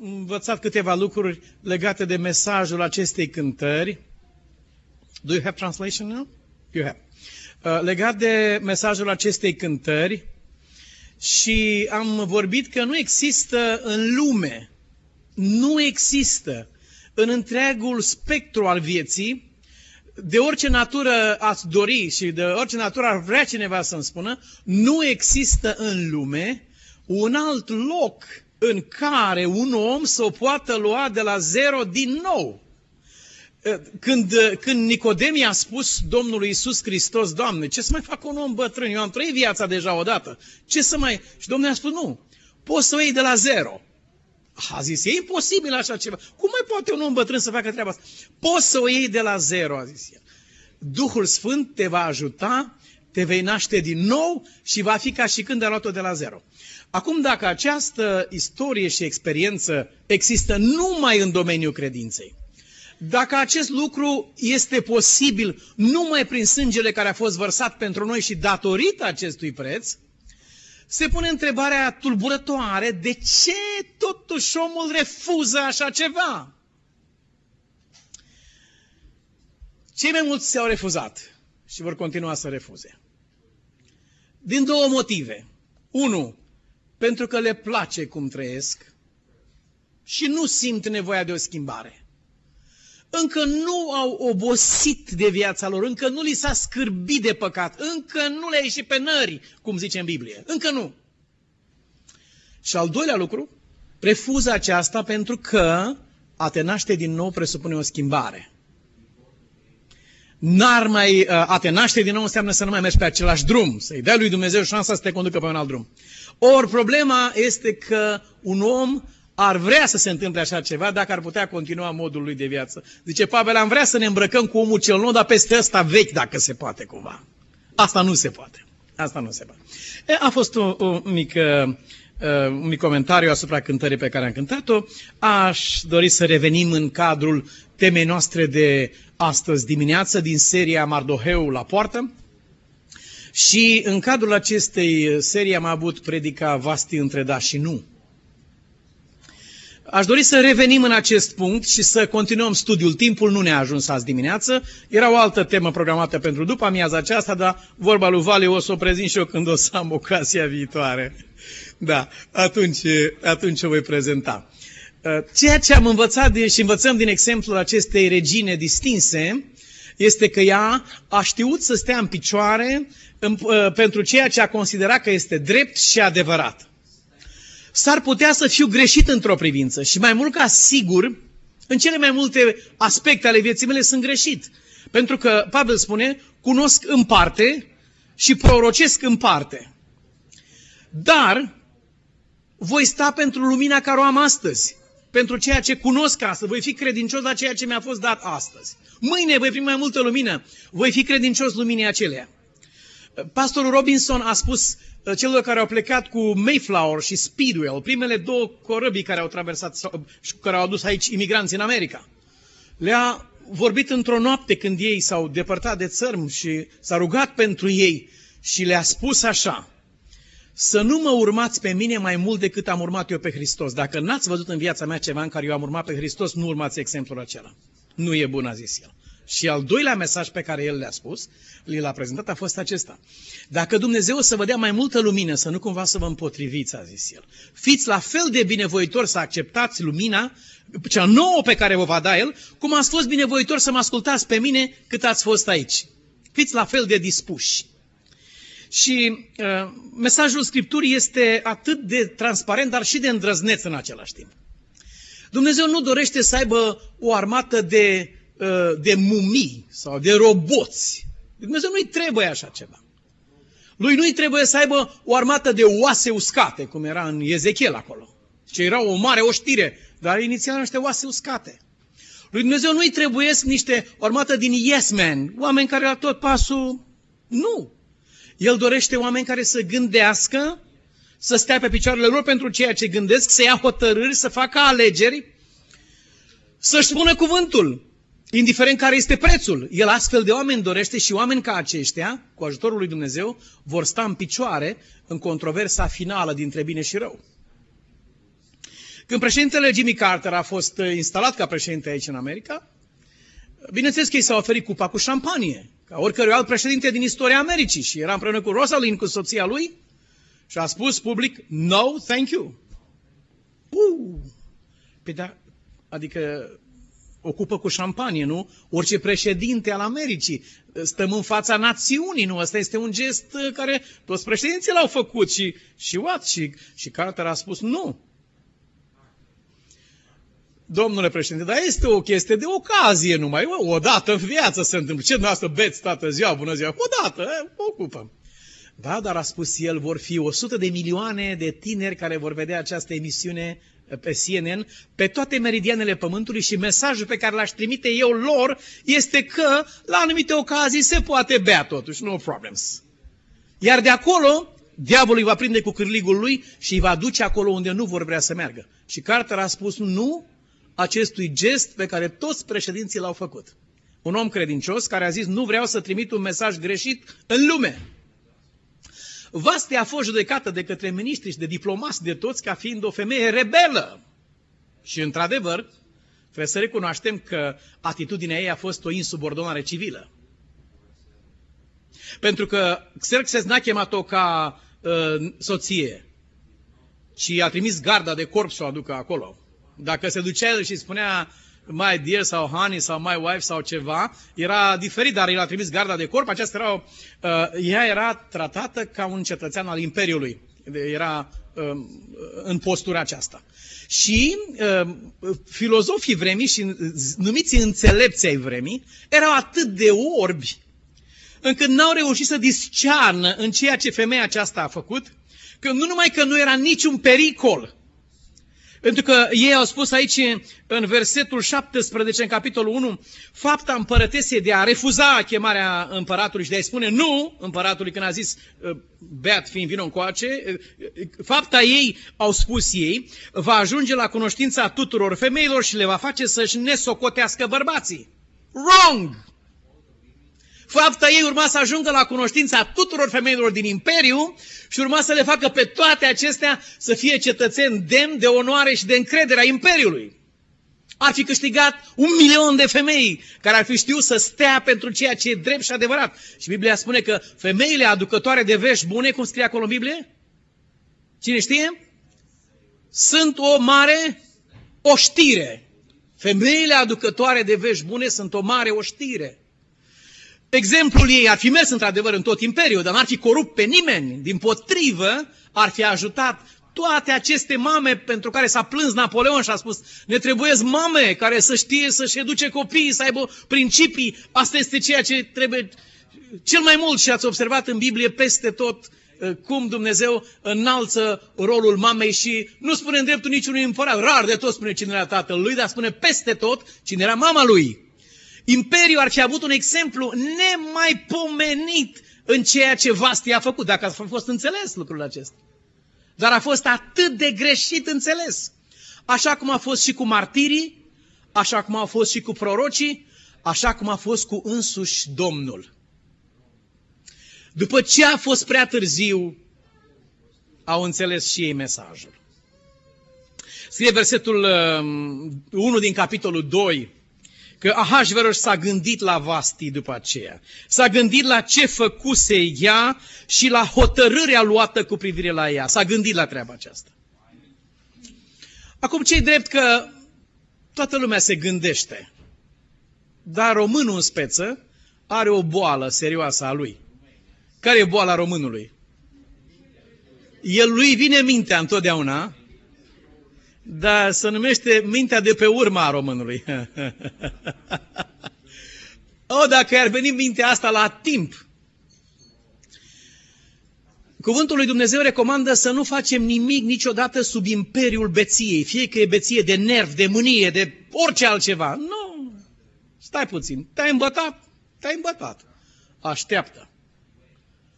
învățat câteva lucruri legate de mesajul acestei cântări. Do you have translation now? You have. Uh, legat de mesajul acestei cântări și am vorbit că nu există în lume, nu există în întregul spectru al vieții, de orice natură ați dori și de orice natură ar vrea cineva să-mi spună, nu există în lume un alt loc în care un om să o poată lua de la zero din nou. Când, când Nicodem i-a spus Domnului Isus Hristos, Doamne, ce să mai fac un om bătrân? Eu am trăit viața deja odată. Ce să mai... Și Domnul a spus, nu, poți să o iei de la zero. A zis, e imposibil așa ceva. Cum mai poate un om bătrân să facă treaba asta? Poți să o iei de la zero, a zis el. Duhul Sfânt te va ajuta, te vei naște din nou și va fi ca și când ai luat-o de la zero. Acum, dacă această istorie și experiență există numai în domeniul credinței, dacă acest lucru este posibil numai prin sângele care a fost vărsat pentru noi și datorită acestui preț, se pune întrebarea tulburătoare, de ce totuși omul refuză așa ceva? Cei mai mulți s-au refuzat și vor continua să refuze. Din două motive. Unu, pentru că le place cum trăiesc și nu simt nevoia de o schimbare. Încă nu au obosit de viața lor, încă nu li s-a scârbit de păcat, încă nu le-a ieșit pe nări, cum zice în Biblie. Încă nu. Și al doilea lucru, refuză aceasta pentru că a te naște din nou presupune o schimbare. N-ar mai, a te naște din nou înseamnă să nu mai mergi pe același drum, să-i dai lui Dumnezeu șansa să te conducă pe un alt drum. Ori problema este că un om ar vrea să se întâmple așa ceva dacă ar putea continua modul lui de viață. Zice Pavel, am vrea să ne îmbrăcăm cu omul cel nou, dar peste ăsta vechi, dacă se poate cumva. Asta nu se poate. Asta nu se poate. E, a fost o, o mică, uh, un mic comentariu asupra cântării pe care am cântat-o. Aș dori să revenim în cadrul temei noastre de astăzi dimineață din seria Mardoheu la poartă. Și în cadrul acestei serii am avut predica Vasti între da și nu. Aș dori să revenim în acest punct și să continuăm studiul. Timpul nu ne-a ajuns azi dimineață. Era o altă temă programată pentru după amiaza aceasta, dar vorba lui Vale o să o prezint și eu când o să am ocazia viitoare. Da, atunci, atunci o voi prezenta. Ceea ce am învățat și învățăm din exemplul acestei regine distinse este că ea a știut să stea în picioare în, uh, pentru ceea ce a considerat că este drept și adevărat. S-ar putea să fiu greșit într-o privință și mai mult ca sigur, în cele mai multe aspecte ale vieții mele sunt greșit. Pentru că Pavel spune, cunosc în parte și prorocesc în parte. Dar voi sta pentru lumina care o am astăzi, pentru ceea ce cunosc astăzi, voi fi credincios la ceea ce mi-a fost dat astăzi. Mâine voi primi mai multă lumină, voi fi credincios luminii acelea. Pastorul Robinson a spus uh, celor care au plecat cu Mayflower și Speedwell, primele două corăbii care au traversat și care au adus aici imigranți în America. Le-a vorbit într-o noapte când ei s-au depărtat de țărm și s-a rugat pentru ei și le-a spus așa, să nu mă urmați pe mine mai mult decât am urmat eu pe Hristos. Dacă n-ați văzut în viața mea ceva în care eu am urmat pe Hristos, nu urmați exemplul acela. Nu e bun, a zis el. Și al doilea mesaj pe care el le-a spus, l-a prezentat, a fost acesta. Dacă Dumnezeu o să vă dea mai multă lumină, să nu cumva să vă împotriviți, a zis el. Fiți la fel de binevoitori să acceptați lumina, cea nouă pe care vă va da El, cum ați fost binevoitori să mă ascultați pe mine cât ați fost aici. Fiți la fel de dispuși. Și uh, mesajul Scripturii este atât de transparent, dar și de îndrăzneț în același timp. Dumnezeu nu dorește să aibă o armată de Uh, de mumii sau de roboți. Dumnezeu nu-i trebuie așa ceva. Lui nu-i trebuie să aibă o armată de oase uscate, cum era în Ezechiel acolo. Ce era o mare oștire, dar inițial niște oase uscate. Lui Dumnezeu nu-i trebuie niște o armată din yes men, oameni care la tot pasul... Nu! El dorește oameni care să gândească, să stea pe picioarele lor pentru ceea ce gândesc, să ia hotărâri, să facă alegeri, să-și spună cuvântul. Indiferent care este prețul, el astfel de oameni dorește și oameni ca aceștia, cu ajutorul lui Dumnezeu, vor sta în picioare în controversa finală dintre bine și rău. Când președintele Jimmy Carter a fost uh, instalat ca președinte aici în America, bineînțeles că i s-a oferit cupa cu șampanie, ca oricărui alt președinte din istoria Americii. Și era împreună cu Rosalind, cu soția lui, și a spus public, no, thank you. Uh, pe da, adică ocupă cu șampanie, nu? Orice președinte al Americii. Stăm în fața națiunii, nu? Asta este un gest uh, care toți președinții l-au făcut și, și what? Și, și Carter a spus nu. Domnule președinte, dar este o chestie de ocazie numai. O dată în viață se întâmplă. Ce dumneavoastră beți toată ziua, bună ziua? O dată, eh, ocupăm. Da, dar a spus el, vor fi 100 de milioane de tineri care vor vedea această emisiune pe CNN, pe toate meridianele Pământului și mesajul pe care l-aș trimite eu lor este că la anumite ocazii se poate bea totuși, no problems. Iar de acolo, diavolul îi va prinde cu cârligul lui și îi va duce acolo unde nu vor vrea să meargă. Și Carter a spus nu acestui gest pe care toți președinții l-au făcut. Un om credincios care a zis nu vreau să trimit un mesaj greșit în lume. Vaste a fost judecată de către miniștri și de diplomați de toți ca fiind o femeie rebelă. Și într-adevăr, trebuie să recunoaștem că atitudinea ei a fost o insubordonare civilă. Pentru că Xerxes n-a chemat-o ca uh, soție, ci a trimis garda de corp să o aducă acolo. Dacă se ducea el și spunea my dear sau honey sau my wife sau ceva, era diferit, dar el a trimis garda de corp, aceasta era, o, uh, ea era tratată ca un cetățean al Imperiului. Era uh, în postura aceasta. Și uh, filozofii vremii și numiți înțelepți ai vremii erau atât de orbi încât n-au reușit să discearnă în ceea ce femeia aceasta a făcut, că nu numai că nu era niciun pericol pentru că ei au spus aici în versetul 17, în capitolul 1, fapta împărătesei de a refuza chemarea împăratului și de a-i spune nu împăratului când a zis ă, beat fiind vino încoace, ă, fapta ei, au spus ei, va ajunge la cunoștința tuturor femeilor și le va face să-și nesocotească bărbații. Wrong! Fapta ei urma să ajungă la cunoștința tuturor femeilor din Imperiu și urma să le facă pe toate acestea să fie cetățeni demn de onoare și de încredere a Imperiului. Ar fi câștigat un milion de femei care ar fi știut să stea pentru ceea ce e drept și adevărat. Și Biblia spune că femeile aducătoare de vești bune, cum scrie acolo în Biblie? Cine știe? Sunt o mare oștire. Femeile aducătoare de vești bune sunt o mare oștire. Exemplul ei ar fi mers într-adevăr în tot imperiul, dar n-ar fi corupt pe nimeni. Din potrivă, ar fi ajutat toate aceste mame pentru care s-a plâns Napoleon și a spus ne trebuie mame care să știe să-și educe copiii, să aibă principii. Asta este ceea ce trebuie cel mai mult și ați observat în Biblie peste tot uh, cum Dumnezeu înalță rolul mamei și nu spune în dreptul niciunui împărat. Rar de tot spune cine era tatăl lui, dar spune peste tot cine era mama lui. Imperiul ar fi avut un exemplu nemaipomenit în ceea ce Vasti a făcut, dacă a fost înțeles lucrul acesta. Dar a fost atât de greșit înțeles. Așa cum a fost și cu martirii, așa cum a fost și cu prorocii, așa cum a fost cu însuși Domnul. După ce a fost prea târziu, au înțeles și ei mesajul. Scrie versetul 1 uh, din capitolul 2 că Ahasveros s-a gândit la Vasti după aceea. S-a gândit la ce făcuse ea și la hotărârea luată cu privire la ea. S-a gândit la treaba aceasta. Acum, ce drept că toată lumea se gândește, dar românul în speță are o boală serioasă a lui. Care e boala românului? El lui vine mintea întotdeauna dar se numește mintea de pe urma românului. o, dacă ar veni mintea asta la timp. Cuvântul lui Dumnezeu recomandă să nu facem nimic niciodată sub imperiul beției, fie că e beție de nerv, de mânie, de orice altceva. Nu, stai puțin, te-ai îmbătat, te-ai îmbătat. Așteaptă,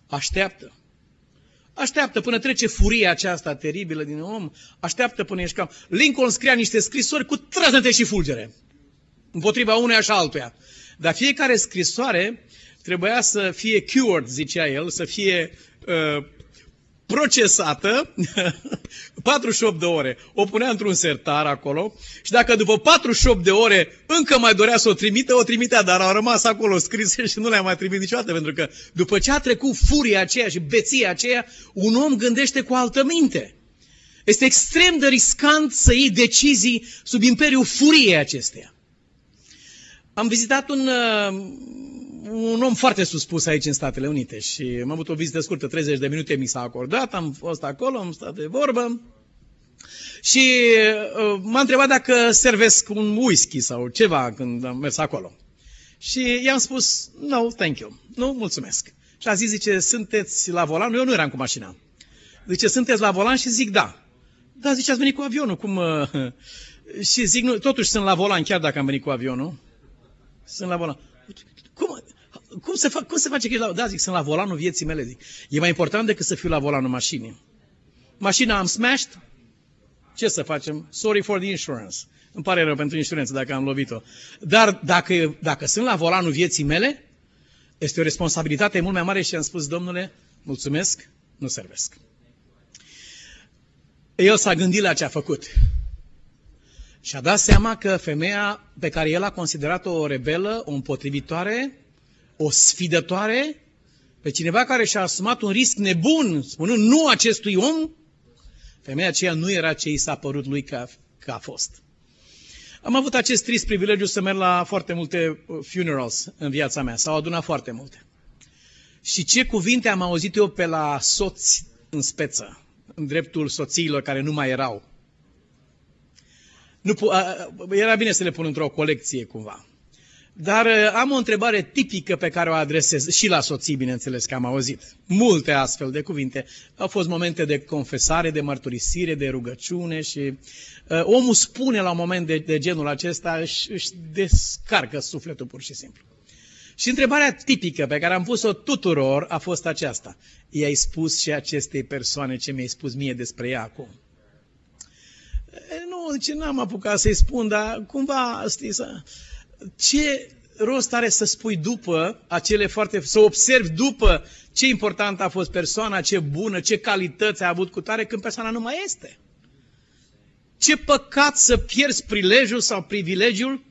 așteaptă. Așteaptă până trece furia aceasta teribilă din om, așteaptă până ești cam... Lincoln scria niște scrisori cu trăznete și fulgere, împotriva uneia și altuia. Dar fiecare scrisoare trebuia să fie cured, zicea el, să fie uh, procesată, 48 de ore, o punea într-un sertar acolo și dacă după 48 de ore încă mai dorea să o trimite, o trimitea, dar au rămas acolo scrise și nu le-a mai trimis niciodată, pentru că după ce a trecut furia aceea și beția aceea, un om gândește cu altă minte. Este extrem de riscant să iei decizii sub imperiul furiei acesteia. Am vizitat un, uh, un om foarte suspus aici în Statele Unite și am avut o vizită scurtă, 30 de minute mi s-a acordat, am fost acolo, am stat de vorbă și uh, m-a întrebat dacă servesc un whisky sau ceva când am mers acolo. Și i-am spus, no, thank you, nu, mulțumesc. Și a zis, zice, sunteți la volan? Eu nu eram cu mașina. Zice, sunteți la volan? Și zic, da. Da, zice, ați venit cu avionul, cum... Uh, și zic, nu, totuși sunt la volan, chiar dacă am venit cu avionul. Sunt la volan. Cum, cum, se, fac, cum se face că ești la... Da, zic, sunt la volanul vieții mele, zic. E mai important decât să fiu la volanul mașinii. Mașina am smashed, ce să facem? Sorry for the insurance. Îmi pare rău pentru insuranță dacă am lovit-o. Dar dacă, dacă sunt la volanul vieții mele, este o responsabilitate mult mai mare și am spus, domnule, mulțumesc, nu servesc. El s-a gândit la ce a făcut. Și a dat seama că femeia pe care el a considerat-o o rebelă, o împotrivitoare, o sfidătoare, pe cineva care și-a asumat un risc nebun, spunând nu acestui om, femeia aceea nu era ce i s-a părut lui că a, că a fost. Am avut acest trist privilegiu să merg la foarte multe uh, funerals în viața mea. S-au adunat foarte multe. Și ce cuvinte am auzit eu pe la soți în speță, în dreptul soțiilor care nu mai erau. Nu, era bine să le pun într-o colecție cumva. Dar am o întrebare tipică pe care o adresez și la soții, bineînțeles că am auzit. Multe astfel de cuvinte. Au fost momente de confesare, de mărturisire, de rugăciune și uh, omul spune la un moment de, de genul acesta, își, își descarcă sufletul pur și simplu. Și întrebarea tipică pe care am pus-o tuturor a fost aceasta. I-ai spus și acestei persoane ce mi-ai spus mie despre ea acum. E, nu, ce n-am apucat să-i spun, dar cumva, știi, să... ce rost are să spui după acele foarte, să observi după ce important a fost persoana, ce bună, ce calități a avut cu tare, când persoana nu mai este. Ce păcat să pierzi prilejul sau privilegiul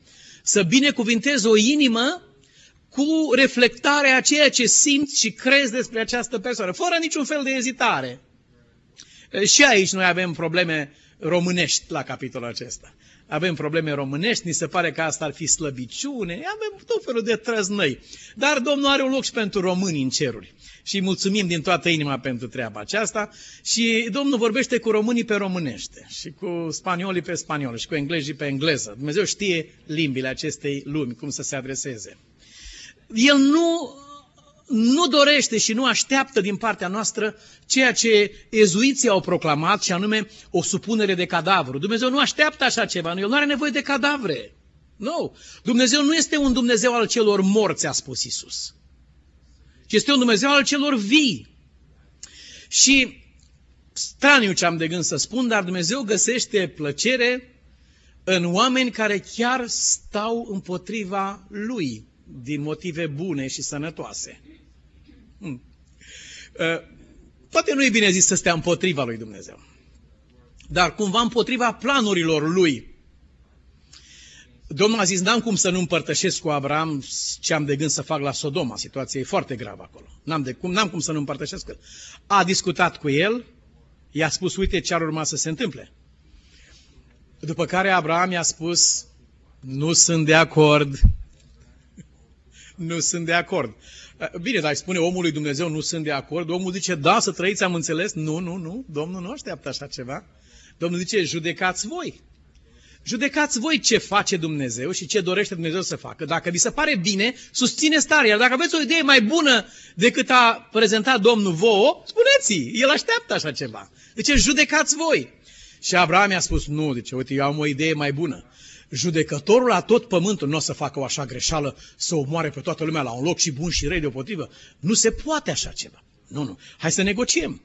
să binecuvintezi o inimă cu reflectarea a ceea ce simți și crezi despre această persoană, fără niciun fel de ezitare. Și aici noi avem probleme românești la capitolul acesta. Avem probleme românești, ni se pare că asta ar fi slăbiciune, avem tot felul de trăznăi. Dar Domnul are un loc și pentru români în ceruri. Și îi mulțumim din toată inima pentru treaba aceasta. Și Domnul vorbește cu românii pe românește, și cu spaniolii pe spaniolă, și cu englezii pe engleză. Dumnezeu știe limbile acestei lumi, cum să se adreseze. El nu, nu dorește și nu așteaptă din partea noastră ceea ce ezuiții au proclamat, și anume o supunere de cadavru. Dumnezeu nu așteaptă așa ceva, El nu are nevoie de cadavre. Nu. Dumnezeu nu este un Dumnezeu al celor morți, a spus Isus. Ci este un Dumnezeu al celor vii. Și straniu ce am de gând să spun, dar Dumnezeu găsește plăcere în oameni care chiar stau împotriva Lui din motive bune și sănătoase. Hmm. Uh, poate nu e bine zis să stea împotriva lui Dumnezeu, dar cumva împotriva planurilor lui. Domnul a zis, n-am cum să nu împărtășesc cu Abraham ce am de gând să fac la Sodoma. Situația e foarte gravă acolo. N-am, de cum, n-am cum să nu împărtășesc cu el. A discutat cu el, i-a spus, uite ce ar urma să se întâmple. După care Abraham i-a spus, nu sunt de acord, nu sunt de acord. Bine, dar spune omului Dumnezeu, nu sunt de acord. Omul zice, da, să trăiți, am înțeles. Nu, nu, nu, Domnul nu așteaptă așa ceva. Domnul zice, judecați voi. Judecați voi ce face Dumnezeu și ce dorește Dumnezeu să facă. Dacă vi se pare bine, susține starea. Iar dacă aveți o idee mai bună decât a prezentat Domnul vouă, spuneți-i. El așteaptă așa ceva. Deci judecați voi. Și Abraham i-a spus, nu, zice, uite, eu am o idee mai bună judecătorul la tot pământul nu o să facă o așa greșeală, să omoare pe toată lumea la un loc și bun și răi deopotrivă. Nu se poate așa ceva. Nu, nu. Hai să negociem.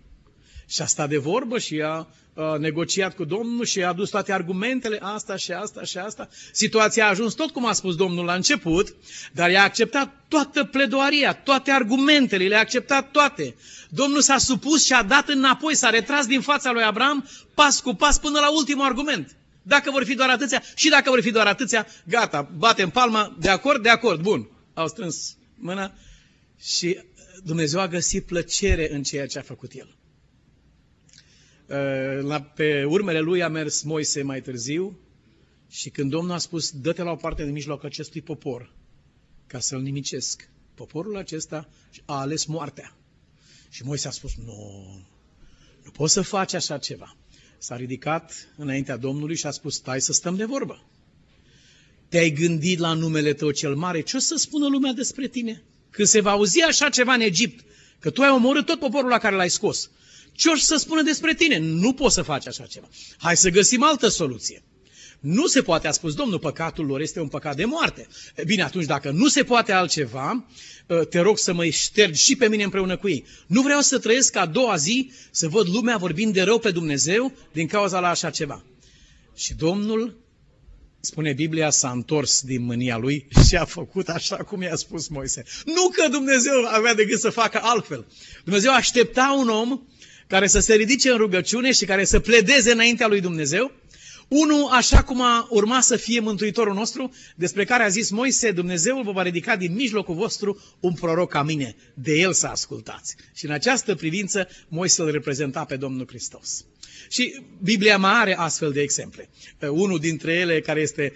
Și a stat de vorbă și a, a negociat cu Domnul și a adus toate argumentele, asta și asta și asta. Situația a ajuns tot cum a spus Domnul la început, dar i-a acceptat toată pledoaria, toate argumentele, le-a acceptat toate. Domnul s-a supus și a dat înapoi, s-a retras din fața lui Abraham pas cu pas până la ultimul argument. Dacă vor fi doar atâția și dacă vor fi doar atâția, gata, batem palma, de acord, de acord, bun. Au strâns mâna și Dumnezeu a găsit plăcere în ceea ce a făcut El. Uh, pe urmele lui a mers Moise mai târziu și când Domnul a spus, dă-te la o parte din mijloc acestui popor ca să-l nimicesc, poporul acesta a ales moartea. Și Moise a spus, nu, nu poți să faci așa ceva. S-a ridicat înaintea Domnului și a spus, stai să stăm de vorbă. Te-ai gândit la numele tău cel mare, ce o să spună lumea despre tine? Când se va auzi așa ceva în Egipt, că tu ai omorât tot poporul la care l-ai scos, ce o să spună despre tine? Nu poți să faci așa ceva. Hai să găsim altă soluție. Nu se poate, a spus Domnul, păcatul lor este un păcat de moarte. Bine, atunci dacă nu se poate altceva, ă, te rog să mă ștergi și pe mine împreună cu ei. Nu vreau să trăiesc a doua zi să văd lumea vorbind de rău pe Dumnezeu din cauza la așa ceva. Și Domnul, spune Biblia, s-a întors din mânia lui și a făcut așa cum i-a spus Moise. Nu că Dumnezeu avea de gând să facă altfel. Dumnezeu aștepta un om care să se ridice în rugăciune și care să pledeze înaintea lui Dumnezeu unul, așa cum a urmat să fie Mântuitorul nostru, despre care a zis Moise, Dumnezeul vă va ridica din mijlocul vostru un proroc ca mine, de el să ascultați. Și în această privință Moise îl reprezenta pe Domnul Hristos. Și Biblia mai are astfel de exemple. Uh, unul dintre ele, care este,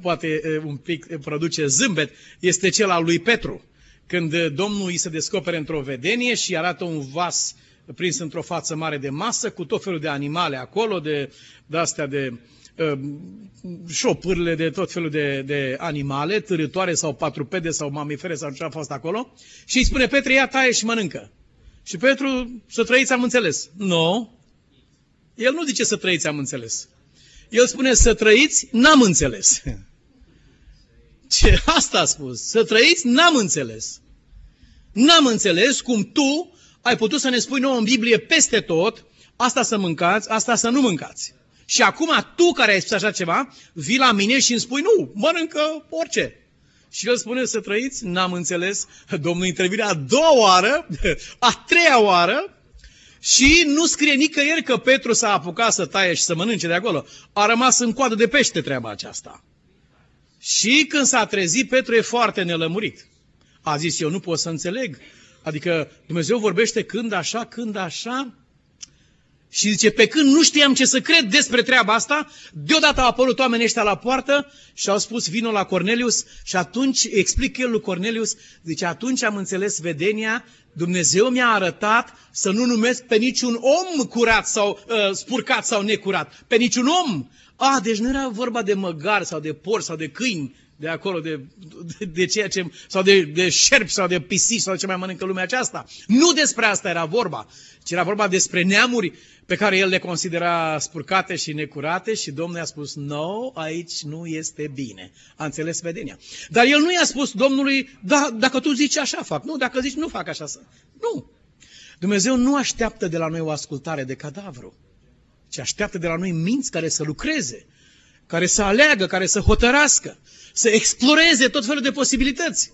poate uh, un pic uh, produce zâmbet, este cel al lui Petru. Când Domnul îi se descopere într-o vedenie și arată un vas prins într-o față mare de masă, cu tot felul de animale acolo, de, de astea de uh, șopârle de tot felul de, de animale, târătoare sau patrupede sau mamifere sau ce a fost acolo, și îi spune Petre, ia taie și mănâncă. Și Petru, să trăiți, am înțeles. Nu. No. El nu zice să trăiți, am înțeles. El spune să trăiți, n-am înțeles. Ce? Asta a spus. Să trăiți, n-am înțeles. N-am înțeles cum tu ai putut să ne spui nouă în Biblie peste tot, asta să mâncați, asta să nu mâncați. Și acum tu care ai spus așa ceva, vii la mine și îmi spui, nu, mănâncă orice. Și el spune să trăiți, n-am înțeles, Domnul intervine a doua oară, a treia oară, și nu scrie nicăieri că Petru s-a apucat să taie și să mănânce de acolo. A rămas în coadă de pește treaba aceasta. Și când s-a trezit, Petru e foarte nelămurit. A zis, eu nu pot să înțeleg Adică Dumnezeu vorbește când așa, când așa. Și zice, pe când nu știam ce să cred despre treaba asta, deodată au apărut oamenii ăștia la poartă și au spus, vino la Cornelius și atunci, explic el lui Cornelius, zice, atunci am înțeles vedenia, Dumnezeu mi-a arătat să nu numesc pe niciun om curat sau uh, spurcat sau necurat, pe niciun om. A, deci nu era vorba de măgar sau de porci sau de câini, de acolo, de, de, de ceea ce, sau de, de șerpi sau de pisici sau ce mai mănâncă lumea aceasta. Nu despre asta era vorba, ci era vorba despre neamuri pe care el le considera spurcate și necurate și Domnul i-a spus, nu, no, aici nu este bine. A înțeles vedenia. Dar el nu i-a spus Domnului, da, dacă tu zici așa fac. Nu, dacă zici nu fac așa să. Nu. Dumnezeu nu așteaptă de la noi o ascultare de cadavru, ci așteaptă de la noi minți care să lucreze, care să aleagă, care să hotărască să exploreze tot felul de posibilități.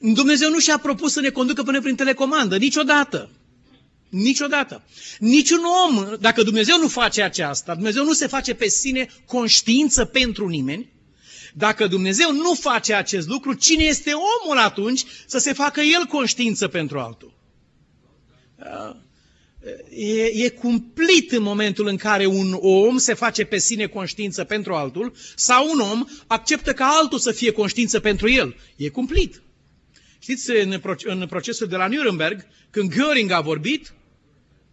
Dumnezeu nu și-a propus să ne conducă până prin telecomandă, niciodată. Niciodată. Niciun om, dacă Dumnezeu nu face aceasta, Dumnezeu nu se face pe sine conștiință pentru nimeni, dacă Dumnezeu nu face acest lucru, cine este omul atunci să se facă el conștiință pentru altul? E, e cumplit în momentul în care un om se face pe sine conștiință pentru altul sau un om acceptă ca altul să fie conștiință pentru el. E cumplit. Știți, în, în procesul de la Nuremberg, când Göring a vorbit,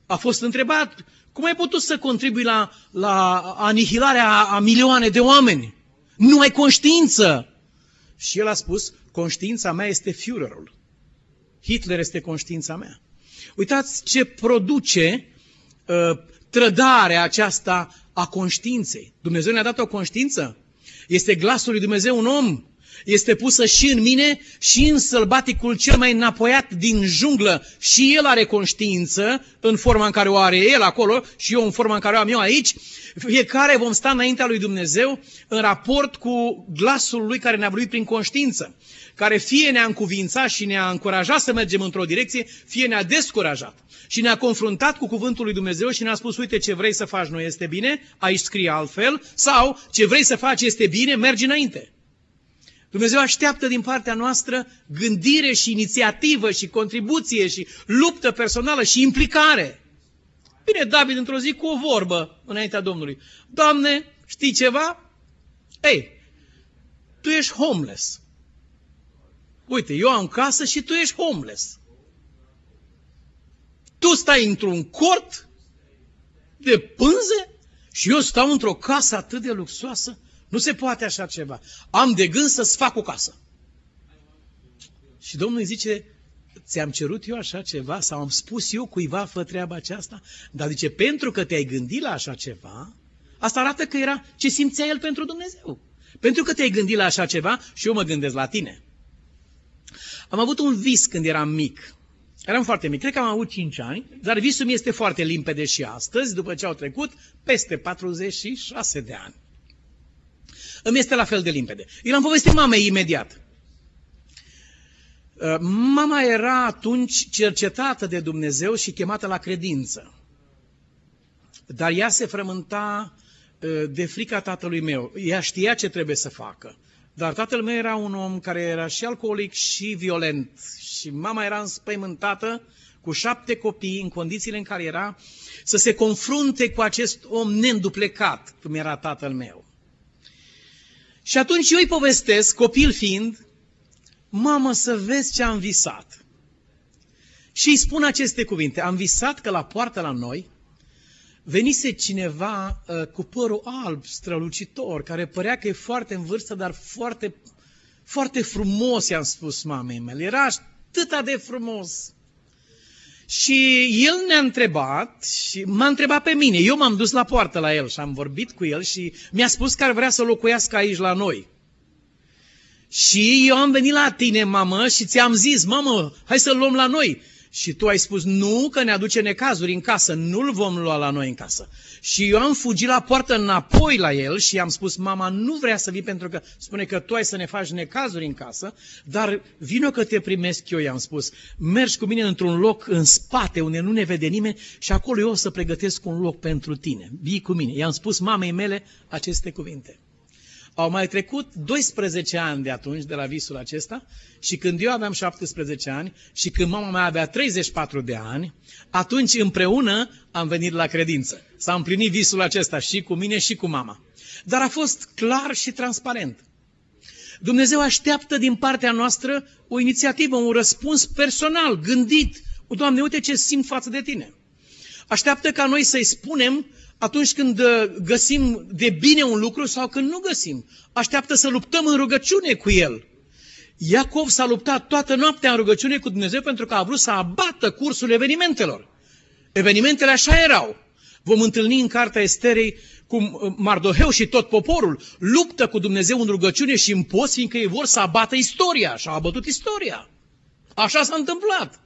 a fost întrebat, cum ai putut să contribui la, la anihilarea a milioane de oameni? Nu ai conștiință! Și el a spus, conștiința mea este Führerul. Hitler este conștiința mea. Uitați ce produce uh, trădarea aceasta a conștiinței. Dumnezeu ne-a dat o conștiință? Este glasul lui Dumnezeu un om? Este pusă și în mine și în sălbaticul cel mai înapoiat din junglă. Și el are conștiință în forma în care o are el acolo și eu în forma în care o am eu aici. Fiecare vom sta înaintea lui Dumnezeu în raport cu glasul lui care ne-a vorbit prin conștiință, care fie ne-a încuvințat și ne-a încurajat să mergem într-o direcție, fie ne-a descurajat. Și ne-a confruntat cu cuvântul lui Dumnezeu și ne-a spus, uite ce vrei să faci nu este bine, aici scrie altfel, sau ce vrei să faci este bine, mergi înainte. Dumnezeu așteaptă din partea noastră gândire și inițiativă și contribuție și luptă personală și implicare. Bine, David într-o zi cu o vorbă înaintea Domnului. Doamne, știi ceva? Ei, tu ești homeless. Uite, eu am casă și tu ești homeless. Tu stai într-un cort de pânze și eu stau într-o casă atât de luxoasă. Nu se poate așa ceva. Am de gând să-ți fac o casă. Și Domnul îi zice, ți-am cerut eu așa ceva sau am spus eu cuiva fă treaba aceasta? Dar zice, pentru că te-ai gândit la așa ceva, asta arată că era ce simțea el pentru Dumnezeu. Pentru că te-ai gândit la așa ceva și eu mă gândesc la tine. Am avut un vis când eram mic. Eram foarte mic, cred că am avut 5 ani, dar visul mi este foarte limpede și astăzi, după ce au trecut peste 46 de ani. Îmi este la fel de limpede. Eu l-am povestit mamei imediat. Uh, mama era atunci cercetată de Dumnezeu și chemată la credință. Dar ea se frământa uh, de frica tatălui meu. Ea știa ce trebuie să facă. Dar tatăl meu era un om care era și alcoolic și violent. Și mama era înspăimântată cu șapte copii în condițiile în care era să se confrunte cu acest om neînduplecat, cum era tatăl meu. Și atunci eu îi povestesc, copil fiind, mamă să vezi ce am visat. Și îi spun aceste cuvinte, am visat că la poartă la noi venise cineva uh, cu părul alb, strălucitor, care părea că e foarte în vârstă, dar foarte, foarte frumos, i-am spus mamei mele. Era atât de frumos. Și el ne-a întrebat și m-a întrebat pe mine. Eu m-am dus la poartă la el și am vorbit cu el și mi-a spus că ar vrea să locuiască aici la noi. Și eu am venit la tine, mamă, și ți-am zis, mamă, hai să-l luăm la noi. Și tu ai spus, nu, că ne aduce necazuri în casă, nu-l vom lua la noi în casă. Și eu am fugit la poartă înapoi la el și i-am spus, mama nu vrea să vii pentru că spune că tu ai să ne faci necazuri în casă, dar vină că te primesc eu, i-am spus. Mergi cu mine într-un loc în spate unde nu ne vede nimeni și acolo eu o să pregătesc un loc pentru tine. Vii cu mine. I-am spus mamei mele aceste cuvinte. Au mai trecut 12 ani de atunci, de la visul acesta, și când eu aveam 17 ani și când mama mea avea 34 de ani, atunci împreună am venit la credință. S-a împlinit visul acesta și cu mine și cu mama. Dar a fost clar și transparent. Dumnezeu așteaptă din partea noastră o inițiativă, un răspuns personal, gândit. Doamne, uite ce simt față de tine. Așteaptă ca noi să-i spunem atunci când uh, găsim de bine un lucru sau când nu găsim. Așteaptă să luptăm în rugăciune cu el. Iacov s-a luptat toată noaptea în rugăciune cu Dumnezeu pentru că a vrut să abată cursul evenimentelor. Evenimentele așa erau. Vom întâlni în cartea Esterei cum uh, Mardoheu și tot poporul luptă cu Dumnezeu în rugăciune și în post, fiindcă ei vor să abată istoria și au abătut istoria. Așa s-a întâmplat.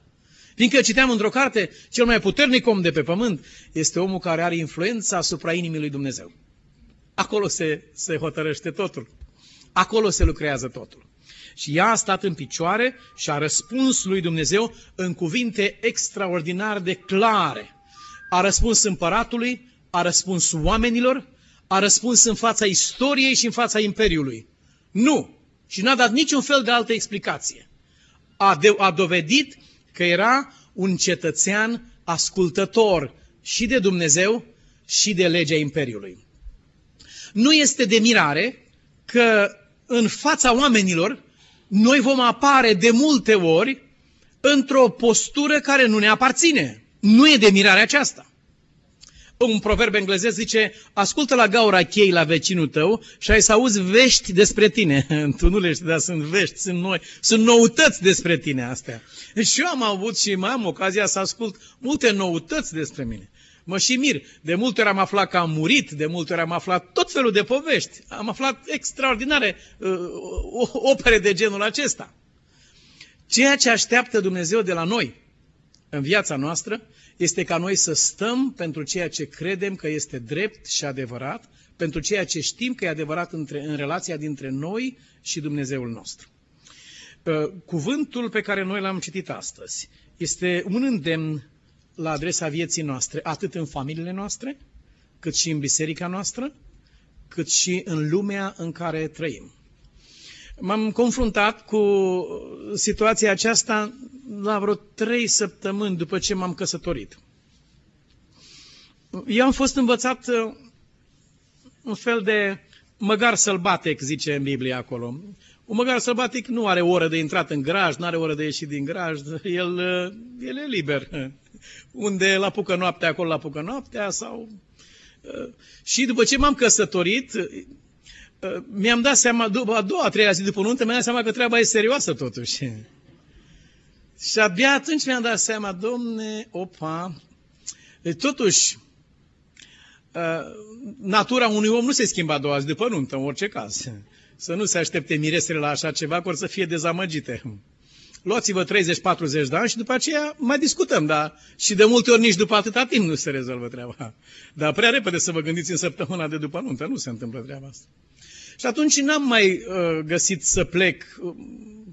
Fiindcă citeam într-o carte, cel mai puternic om de pe pământ este omul care are influența asupra inimii lui Dumnezeu. Acolo se, se hotărăște totul. Acolo se lucrează totul. Și ea a stat în picioare și a răspuns lui Dumnezeu în cuvinte extraordinar de clare. A răspuns împăratului, a răspuns oamenilor, a răspuns în fața istoriei și în fața imperiului. Nu! Și n-a dat niciun fel de altă explicație. A, de, a dovedit că era un cetățean ascultător și de Dumnezeu și de legea Imperiului. Nu este de mirare că în fața oamenilor noi vom apare de multe ori într-o postură care nu ne aparține. Nu e de mirare aceasta un proverb englezesc zice, ascultă la gaura chei la vecinul tău și ai să auzi vești despre tine. tu nu le știi, dar sunt vești, sunt noi, sunt noutăți despre tine astea. Și eu am avut și mai am ocazia să ascult multe noutăți despre mine. Mă și mir. De multe ori am aflat că am murit, de multe ori am aflat tot felul de povești. Am aflat extraordinare uh, opere de genul acesta. Ceea ce așteaptă Dumnezeu de la noi în viața noastră este ca noi să stăm pentru ceea ce credem că este drept și adevărat, pentru ceea ce știm că e adevărat între, în relația dintre noi și Dumnezeul nostru. Uh, cuvântul pe care noi l-am citit astăzi este un îndemn la adresa vieții noastre, atât în familiile noastre, cât și în biserica noastră, cât și în lumea în care trăim. M-am confruntat cu situația aceasta la vreo trei săptămâni după ce m-am căsătorit. Eu am fost învățat uh, un fel de măgar sălbatic, zice în Biblie acolo. Un măgar sălbatic nu are oră de intrat în graj, nu are oră de ieșit din graj, el, uh, el e liber. Unde la pucă noaptea, acolo la pucă noaptea sau... Uh, și după ce m-am căsătorit, mi-am dat seama, după a doua, a treia zi după nuntă, mi-am dat seama că treaba e serioasă totuși. Și abia atunci mi-am dat seama, domne, opa, deci totuși, natura unui om nu se schimbă a doua zi după nuntă, în orice caz. Să nu se aștepte miresele la așa ceva, că or să fie dezamăgite. Luați-vă 30-40 de ani și după aceea mai discutăm, dar și de multe ori nici după atâta timp nu se rezolvă treaba. Dar prea repede să vă gândiți în săptămâna de după nuntă, nu se întâmplă treaba asta. Și atunci n-am mai uh, găsit să plec uh,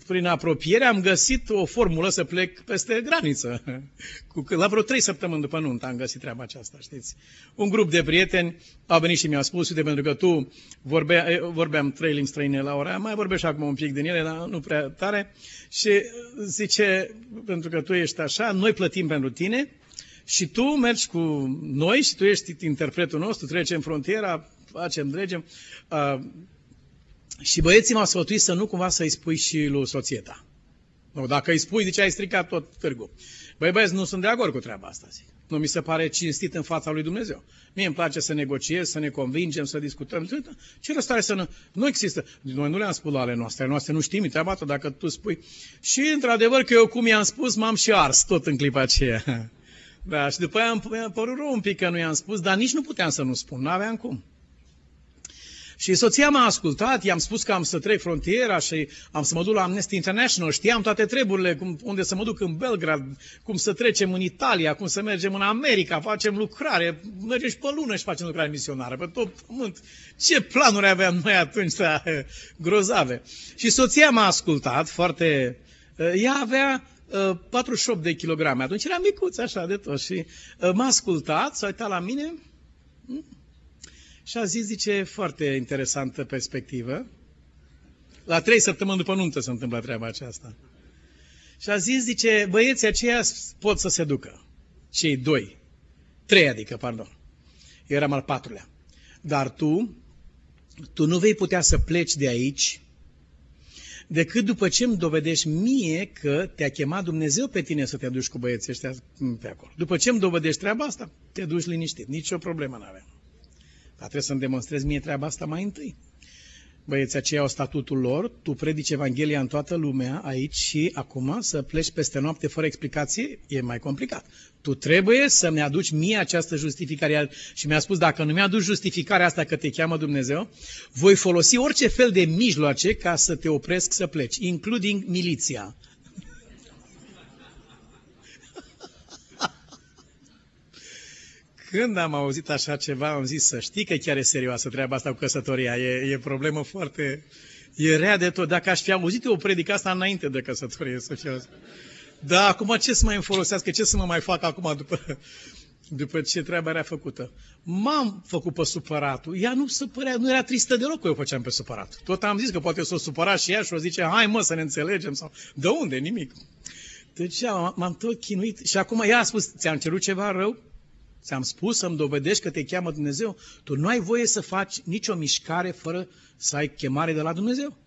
prin apropiere, am găsit o formulă să plec peste graniță. Cu, la vreo trei săptămâni după nuntă am găsit treaba aceasta, știți. Un grup de prieteni au venit și mi-au spus, uite, pentru că tu vorbea, vorbeam trei limbi străine la ora, mai vorbești acum un pic din ele, dar nu prea tare. Și zice, pentru că tu ești așa, noi plătim pentru tine, și tu mergi cu noi și tu ești interpretul nostru, trecem frontiera, facem, dregem. Uh, și băieții m-au sfătuit să nu cumva să-i spui și lui soțieta. Nu, dacă îi spui, zice, ai stricat tot târgul. Băi, băieți, nu sunt de acord cu treaba asta, zic. Nu mi se pare cinstit în fața lui Dumnezeu. Mie îmi place să negociez, să ne convingem, să discutăm. Ce rost are să nu... Nu există. Noi nu le-am spus la ale noastre. Ale noastre nu știm treaba asta dacă tu spui. Și, într-adevăr, că eu cum i-am spus, m-am și ars tot în clipa aceea. Da, și după aia am părut rău un pic că nu i-am spus, dar nici nu puteam să nu spun. N-aveam cum. Și soția m-a ascultat, i-am spus că am să trec frontiera și am să mă duc la Amnesty International, știam toate treburile, cum, unde să mă duc în Belgrad, cum să trecem în Italia, cum să mergem în America, facem lucrare, mergem și pe lună și facem lucrare misionară, pe tot pământ. Ce planuri aveam noi atunci, da, grozave. Și soția m-a ascultat foarte... Ea avea 48 de kilograme. Atunci era micuț așa de tot și m-a ascultat, s-a uitat la mine hm? Și a zis, zice, foarte interesantă perspectivă. La trei săptămâni după nuntă se întâmplă treaba aceasta. Și a zis, zice, băieții aceia pot să se ducă. Cei doi. Trei, adică, pardon. Eu eram al patrulea. Dar tu, tu nu vei putea să pleci de aici decât după ce îmi dovedești mie că te-a chemat Dumnezeu pe tine să te duci cu băieții ăștia pe acolo. După ce îmi dovedești treaba asta, te duci liniștit. Nici o problemă n-avem. Dar trebuie să-mi demonstrezi mie treaba asta mai întâi. Băieții aceia au statutul lor, tu predici Evanghelia în toată lumea aici și acum să pleci peste noapte fără explicație e mai complicat. Tu trebuie să-mi aduci mie această justificare. Și mi-a spus, dacă nu mi-aduci justificarea asta că te cheamă Dumnezeu, voi folosi orice fel de mijloace ca să te opresc să pleci, including miliția. Când am auzit așa ceva, am zis să știi că chiar e serioasă treaba asta cu căsătoria. E, e problemă foarte... E rea de tot. Dacă aș fi auzit eu o predică asta înainte de căsătorie, să fie Da, acum ce să mai îmi folosească? Ce să mă mai fac acum după, după ce treaba era făcută? M-am făcut pe supăratul. Ea nu supărea, nu era tristă deloc că eu făceam pe supărat. Tot am zis că poate s-o supăra și ea și o zice, hai mă să ne înțelegem. Sau, de unde? Nimic. Deci m-am tot chinuit și acum ea a spus, ți-am cerut ceva rău? Ți-am spus să-mi dovedești că te cheamă Dumnezeu. Tu nu ai voie să faci nicio mișcare fără să ai chemare de la Dumnezeu.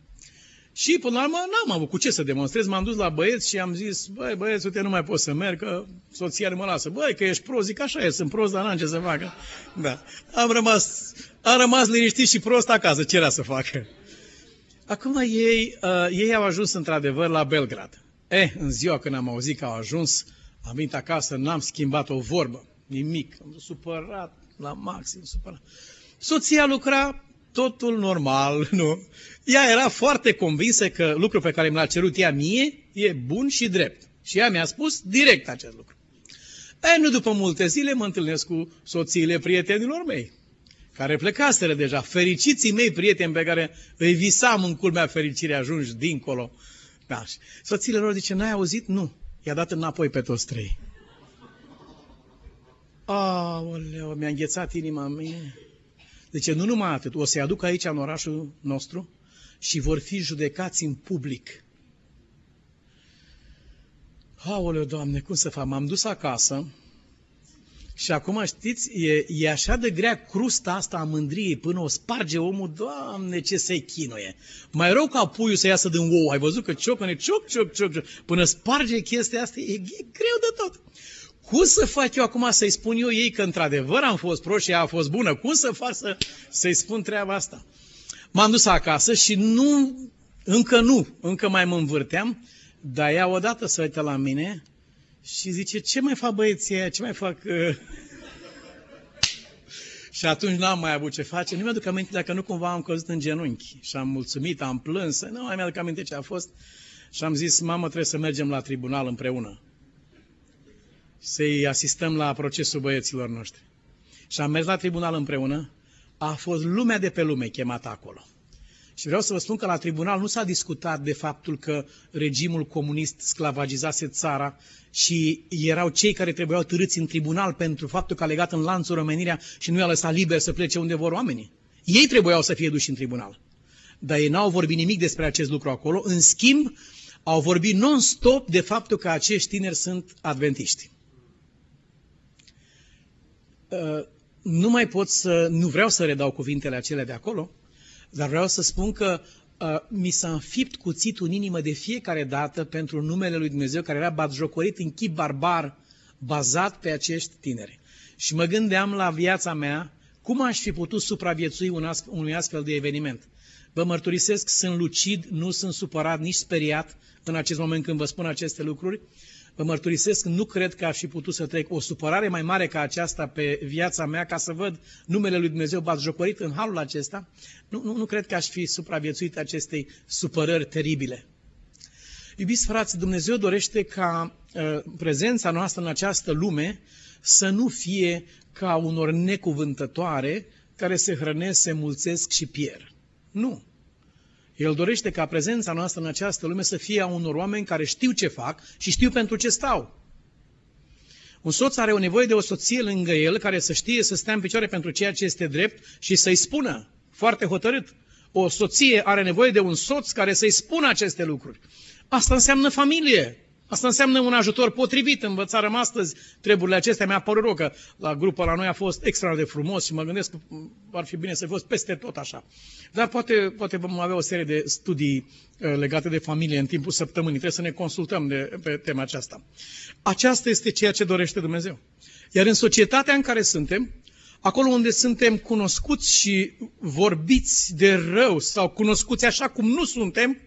Și până la urmă n-am avut cu ce să demonstrez. M-am dus la băieți și am zis, băi băieți, uite, nu mai pot să merg, că soția nu mă lasă. Băi, că ești prost, zic așa e, sunt prost, dar n-am ce să facă. Da. Am rămas, am rămas liniștit și prost acasă, ce era să facă? Acum ei, uh, ei au ajuns într-adevăr la Belgrad. Eh, în ziua când am auzit că au ajuns, am venit acasă, n-am schimbat o vorbă. Nimic. Am supărat la maxim, supărat. Soția lucra totul normal, nu? Ea era foarte convinsă că lucrul pe care mi l-a cerut ea mie e bun și drept. Și ea mi-a spus direct acest lucru. E, nu după multe zile mă întâlnesc cu soțiile prietenilor mei, care plecaseră deja, fericiții mei prieteni pe care îi visam în culmea fericirii ajungi dincolo. Da. Soțiile lor zice, n-ai auzit? Nu. I-a dat înapoi pe toți trei. Aoleu, mi-a înghețat inima mea. Deci nu numai atât, o să-i aduc aici în orașul nostru și vor fi judecați în public. Aoleu, Doamne, cum să fac? M-am dus acasă și acum, știți, e, e așa de grea crusta asta a mândriei până o sparge omul, Doamne, ce se chinuie. Mai rău ca puiul să iasă din ou, ai văzut că ciocăne, cioc, cioc, cioc, cioc. Până sparge chestia asta, e, e greu de tot. Cum să fac eu acum să-i spun eu ei că într-adevăr am fost prost și ea a fost bună? Cum să fac să, să-i spun treaba asta? M-am dus acasă și nu, încă nu, încă mai mă învârteam, dar ea odată să uită la mine și zice, ce mai fac băieții ce mai fac... Uh... și atunci n-am mai avut ce face. Nu mi-aduc aminte dacă nu cumva am căzut în genunchi și am mulțumit, am plâns, nu mai mi-aduc aminte ce a fost. Și am zis, mamă, trebuie să mergem la tribunal împreună să-i asistăm la procesul băieților noștri. Și am mers la tribunal împreună, a fost lumea de pe lume chemată acolo. Și vreau să vă spun că la tribunal nu s-a discutat de faptul că regimul comunist sclavagizase țara și erau cei care trebuiau târâți în tribunal pentru faptul că a legat în lanțul omenirea și nu i-a lăsat liber să plece unde vor oamenii. Ei trebuiau să fie duși în tribunal. Dar ei n-au vorbit nimic despre acest lucru acolo. În schimb, au vorbit non-stop de faptul că acești tineri sunt adventiști. Uh, nu mai pot să, nu vreau să redau cuvintele acelea de acolo, dar vreau să spun că uh, mi s-a înfipt cuțitul în inimă de fiecare dată pentru numele lui Dumnezeu care era batjocorit în chip barbar, bazat pe acești tineri. Și mă gândeam la viața mea, cum aș fi putut supraviețui un astfel, unui astfel de eveniment. Vă mărturisesc, sunt lucid, nu sunt supărat, nici speriat în acest moment când vă spun aceste lucruri, Vă mărturisesc, nu cred că aș fi putut să trec o supărare mai mare ca aceasta pe viața mea ca să văd numele lui Dumnezeu batjocorit în halul acesta. Nu, nu, nu cred că aș fi supraviețuit acestei supărări teribile. Iubiți frați, Dumnezeu dorește ca uh, prezența noastră în această lume să nu fie ca unor necuvântătoare care se hrănesc, se mulțesc și pierd. Nu. El dorește ca prezența noastră în această lume să fie a unor oameni care știu ce fac și știu pentru ce stau. Un soț are o nevoie de o soție lângă el care să știe să stea în picioare pentru ceea ce este drept și să-i spună foarte hotărât. O soție are nevoie de un soț care să-i spună aceste lucruri. Asta înseamnă familie. Asta înseamnă un ajutor potrivit. Învățarăm astăzi treburile acestea. Mi-a părut rău că la grupul la noi a fost extra de frumos și mă gândesc că ar fi bine să fi fost peste tot așa. Dar poate, poate vom avea o serie de studii uh, legate de familie în timpul săptămânii. Trebuie să ne consultăm de, pe tema aceasta. Aceasta este ceea ce dorește Dumnezeu. Iar în societatea în care suntem, acolo unde suntem cunoscuți și vorbiți de rău sau cunoscuți așa cum nu suntem,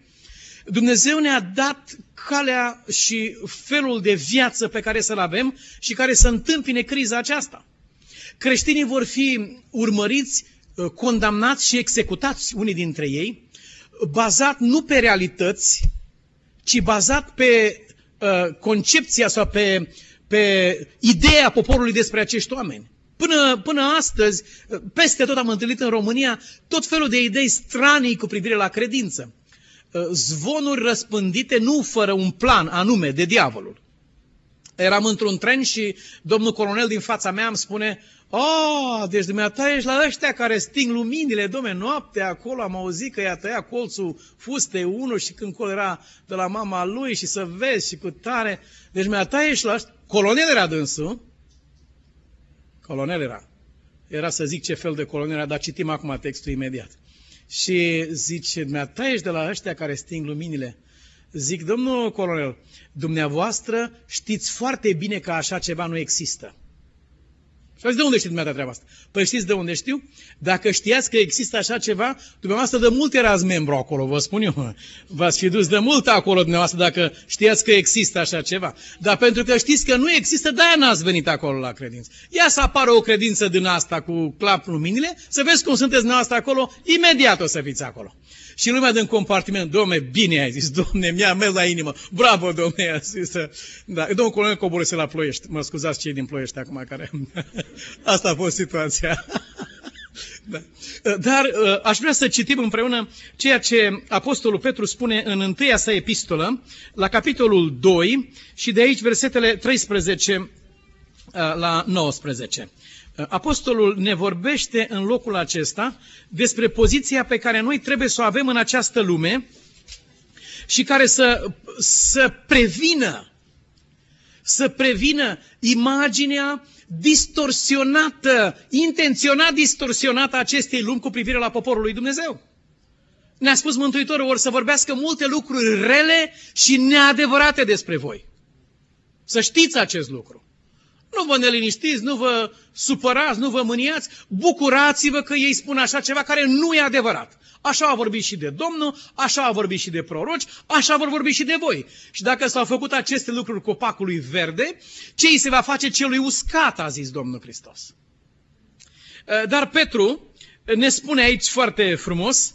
Dumnezeu ne-a dat calea și felul de viață pe care să-l avem și care să întâmpine criza aceasta. Creștinii vor fi urmăriți, uh, condamnați și executați, unii dintre ei, bazat nu pe realități, ci bazat pe uh, concepția sau pe, pe ideea poporului despre acești oameni. Până, până astăzi, uh, peste tot am întâlnit în România tot felul de idei stranii cu privire la credință. Uh, zvonuri răspândite nu fără un plan anume de diavolul. Eram într-un tren și domnul colonel din fața mea îmi spune Oh, deci dumneata ești la ăștia care sting luminile, domne, noapte acolo am auzit că i-a tăiat colțul fuste unul și când col era de la mama lui și să vezi și cu tare. Deci dumneata ești la ăștia. Colonel era dânsul. Colonel era. Era să zic ce fel de colonel era, dar citim acum textul imediat și zice, dumneata ești de la ăștia care sting luminile. Zic, domnul colonel, dumneavoastră știți foarte bine că așa ceva nu există. Și zis, de unde știi dumneavoastră treaba asta? Păi știți de unde știu? Dacă știați că există așa ceva, dumneavoastră de mult erați membru acolo, vă spun eu. V-ați fi dus de mult acolo dumneavoastră dacă știați că există așa ceva. Dar pentru că știți că nu există, de-aia n-ați venit acolo la credință. Ia să apară o credință din asta cu clap luminile, să vezi cum sunteți dumneavoastră acolo, imediat o să fiți acolo. Și lumea din compartiment, domne, bine ai zis, domne, mi-a mers la inimă, bravo, domne, a zis. Da, domnul colonel coborâse la Ploiești, mă scuzați cei din Ploiești acum care... Asta a fost situația. Da. Dar uh, aș vrea să citim împreună ceea ce Apostolul Petru spune în întâia sa epistolă, la capitolul 2 și de aici versetele 13 uh, la 19. Apostolul ne vorbește în locul acesta despre poziția pe care noi trebuie să o avem în această lume și care să, să prevină, să prevină imaginea distorsionată, intenționat distorsionată acestei lumi cu privire la poporul lui Dumnezeu. Ne-a spus Mântuitorul, ori să vorbească multe lucruri rele și neadevărate despre voi. Să știți acest lucru. Nu vă neliniștiți, nu vă supărați, nu vă mâniați, bucurați-vă că ei spun așa ceva care nu e adevărat. Așa a vorbit și de Domnul, așa a vorbit și de proroci, așa vor vorbi și de voi. Și dacă s-au făcut aceste lucruri copacului verde, ce îi se va face celui uscat, a zis Domnul Hristos. Eh, dar Petru ne spune aici foarte frumos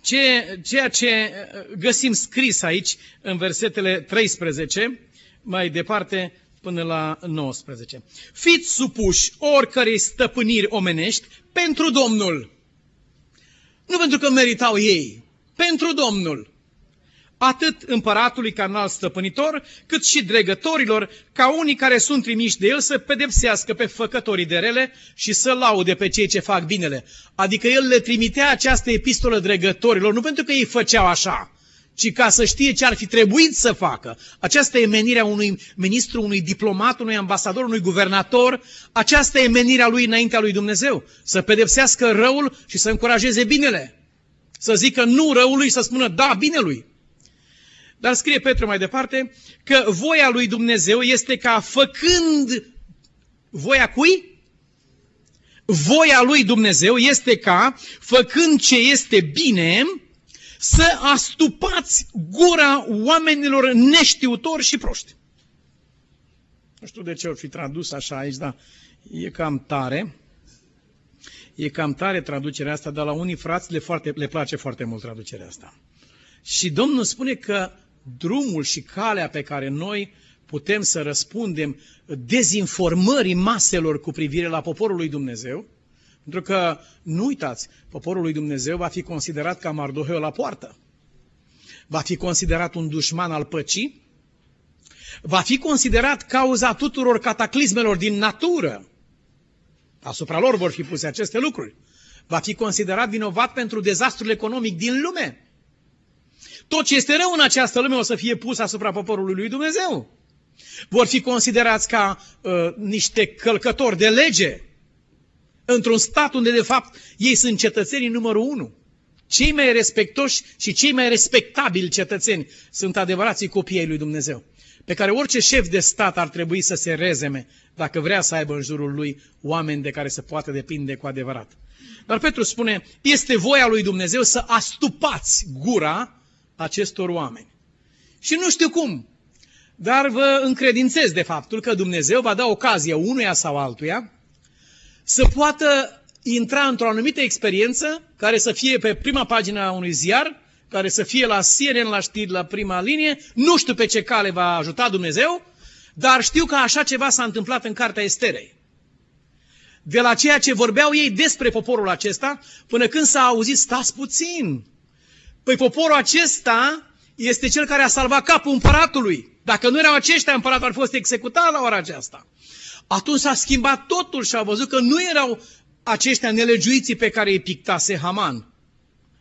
ce, ceea ce eh, găsim scris aici în versetele 13, mai departe, până la 19. Fiți supuși oricărei stăpâniri omenești pentru Domnul. Nu pentru că meritau ei, pentru Domnul. Atât împăratului ca înalt stăpânitor, cât și dregătorilor, ca unii care sunt trimiși de el să pedepsească pe făcătorii de rele și să laude pe cei ce fac binele. Adică el le trimitea această epistolă dregătorilor, nu pentru că ei făceau așa, ci ca să știe ce ar fi trebuit să facă. Aceasta e menirea unui ministru, unui diplomat, unui ambasador, unui guvernator. Aceasta e menirea lui înaintea lui Dumnezeu. Să pedepsească răul și să încurajeze binele. Să zică nu răului, să spună da binelui. Dar scrie Petru mai departe că voia lui Dumnezeu este ca făcând voia cui? Voia lui Dumnezeu este ca, făcând ce este bine, să astupați gura oamenilor neștiutori și proști. Nu știu de ce o fi tradus așa aici, dar e cam tare. E cam tare traducerea asta, dar la unii frați le, foarte, le place foarte mult traducerea asta. Și Domnul spune că drumul și calea pe care noi putem să răspundem dezinformării maselor cu privire la poporul lui Dumnezeu pentru că, nu uitați, poporul lui Dumnezeu va fi considerat ca Mardoheu la poartă. Va fi considerat un dușman al păcii. Va fi considerat cauza tuturor cataclismelor din natură. Asupra lor vor fi puse aceste lucruri. Va fi considerat vinovat pentru dezastrul economic din lume. Tot ce este rău în această lume o să fie pus asupra poporului lui Dumnezeu. Vor fi considerați ca uh, niște călcători de lege, într-un stat unde, de fapt, ei sunt cetățenii numărul unu. Cei mai respectoși și cei mai respectabili cetățeni sunt adevărații copii ai lui Dumnezeu, pe care orice șef de stat ar trebui să se rezeme dacă vrea să aibă în jurul lui oameni de care se poate depinde cu adevărat. Dar Petru spune, este voia lui Dumnezeu să astupați gura acestor oameni. Și nu știu cum, dar vă încredințez de faptul că Dumnezeu va da ocazie unuia sau altuia să poată intra într-o anumită experiență care să fie pe prima pagină a unui ziar, care să fie la CNN, la știri, la prima linie. Nu știu pe ce cale va ajuta Dumnezeu, dar știu că așa ceva s-a întâmplat în Cartea Esterei. De la ceea ce vorbeau ei despre poporul acesta, până când s-a auzit, stați puțin, păi poporul acesta este cel care a salvat capul împăratului. Dacă nu erau aceștia, împăratul ar fi fost executat la ora aceasta. Atunci s-a schimbat totul și a văzut că nu erau aceștia nelegiuiții pe care îi pictase Haman.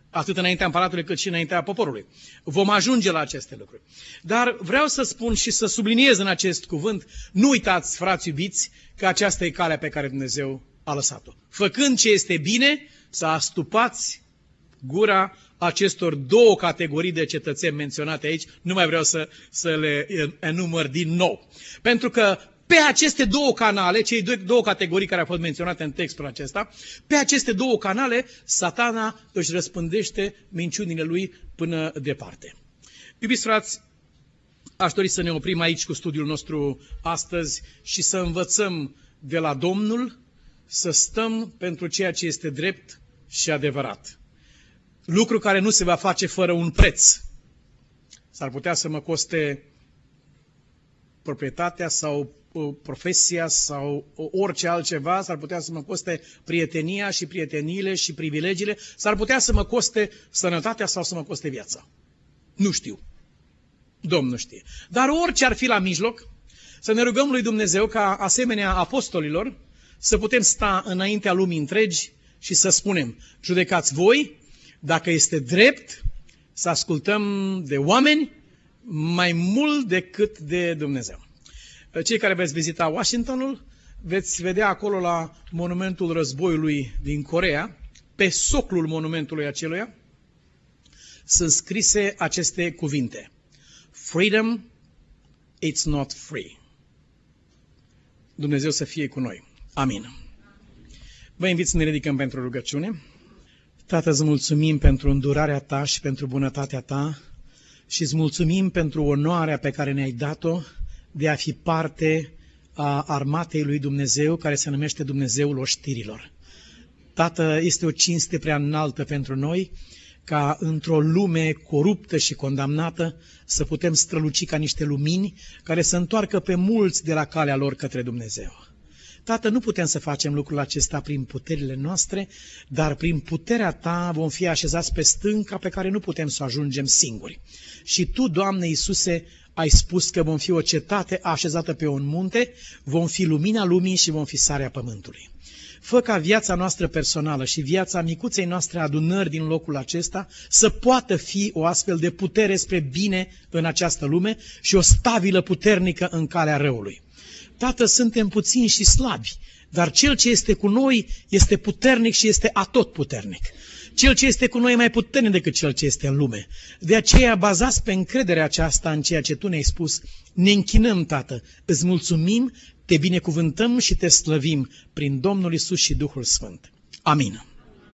Atât înaintea împăratului cât și înaintea poporului. Vom ajunge la aceste lucruri. Dar vreau să spun și să subliniez în acest cuvânt, nu uitați, frați iubiți, că aceasta e calea pe care Dumnezeu a lăsat-o. Făcând ce este bine, să astupați gura acestor două categorii de cetățeni menționate aici, nu mai vreau să, să le enumăr din nou. Pentru că pe aceste două canale, cei două categorii care au fost menționate în textul acesta, pe aceste două canale, satana își răspândește minciunile lui până departe. Iubiți frați, aș dori să ne oprim aici cu studiul nostru astăzi și să învățăm de la Domnul să stăm pentru ceea ce este drept și adevărat. Lucru care nu se va face fără un preț. S-ar putea să mă coste proprietatea sau uh, profesia sau orice altceva, s-ar putea să mă coste prietenia și prieteniile și privilegiile, s-ar putea să mă coste sănătatea sau să mă coste viața. Nu știu. Domnul știe. Dar orice ar fi la mijloc, să ne rugăm lui Dumnezeu ca asemenea apostolilor să putem sta înaintea lumii întregi și să spunem, judecați voi dacă este drept să ascultăm de oameni mai mult decât de Dumnezeu. Cei care veți vizita Washingtonul, veți vedea acolo la monumentul războiului din Corea, pe soclul monumentului aceluia, sunt scrise aceste cuvinte. Freedom, it's not free. Dumnezeu să fie cu noi. Amin. Vă invit să ne ridicăm pentru rugăciune. Tată, îți mulțumim pentru îndurarea ta și pentru bunătatea ta și îți mulțumim pentru onoarea pe care ne-ai dat-o de a fi parte a armatei lui Dumnezeu, care se numește Dumnezeul oștirilor. Tată, este o cinste prea înaltă pentru noi ca într-o lume coruptă și condamnată să putem străluci ca niște lumini care să întoarcă pe mulți de la calea lor către Dumnezeu. Tată, nu putem să facem lucrul acesta prin puterile noastre, dar prin puterea Ta vom fi așezați pe stânca pe care nu putem să ajungem singuri. Și Tu, Doamne Iisuse, ai spus că vom fi o cetate așezată pe un munte, vom fi lumina lumii și vom fi sarea pământului. Fă ca viața noastră personală și viața micuței noastre adunări din locul acesta să poată fi o astfel de putere spre bine în această lume și o stabilă puternică în calea răului. Tată, suntem puțini și slabi, dar Cel ce este cu noi este puternic și este atot puternic. Cel ce este cu noi e mai puternic decât cel ce este în lume. De aceea, bazați pe încrederea aceasta în ceea ce Tu ne-ai spus, ne închinăm, Tată, îți mulțumim, te binecuvântăm și te slăvim prin Domnul Isus și Duhul Sfânt. Amin.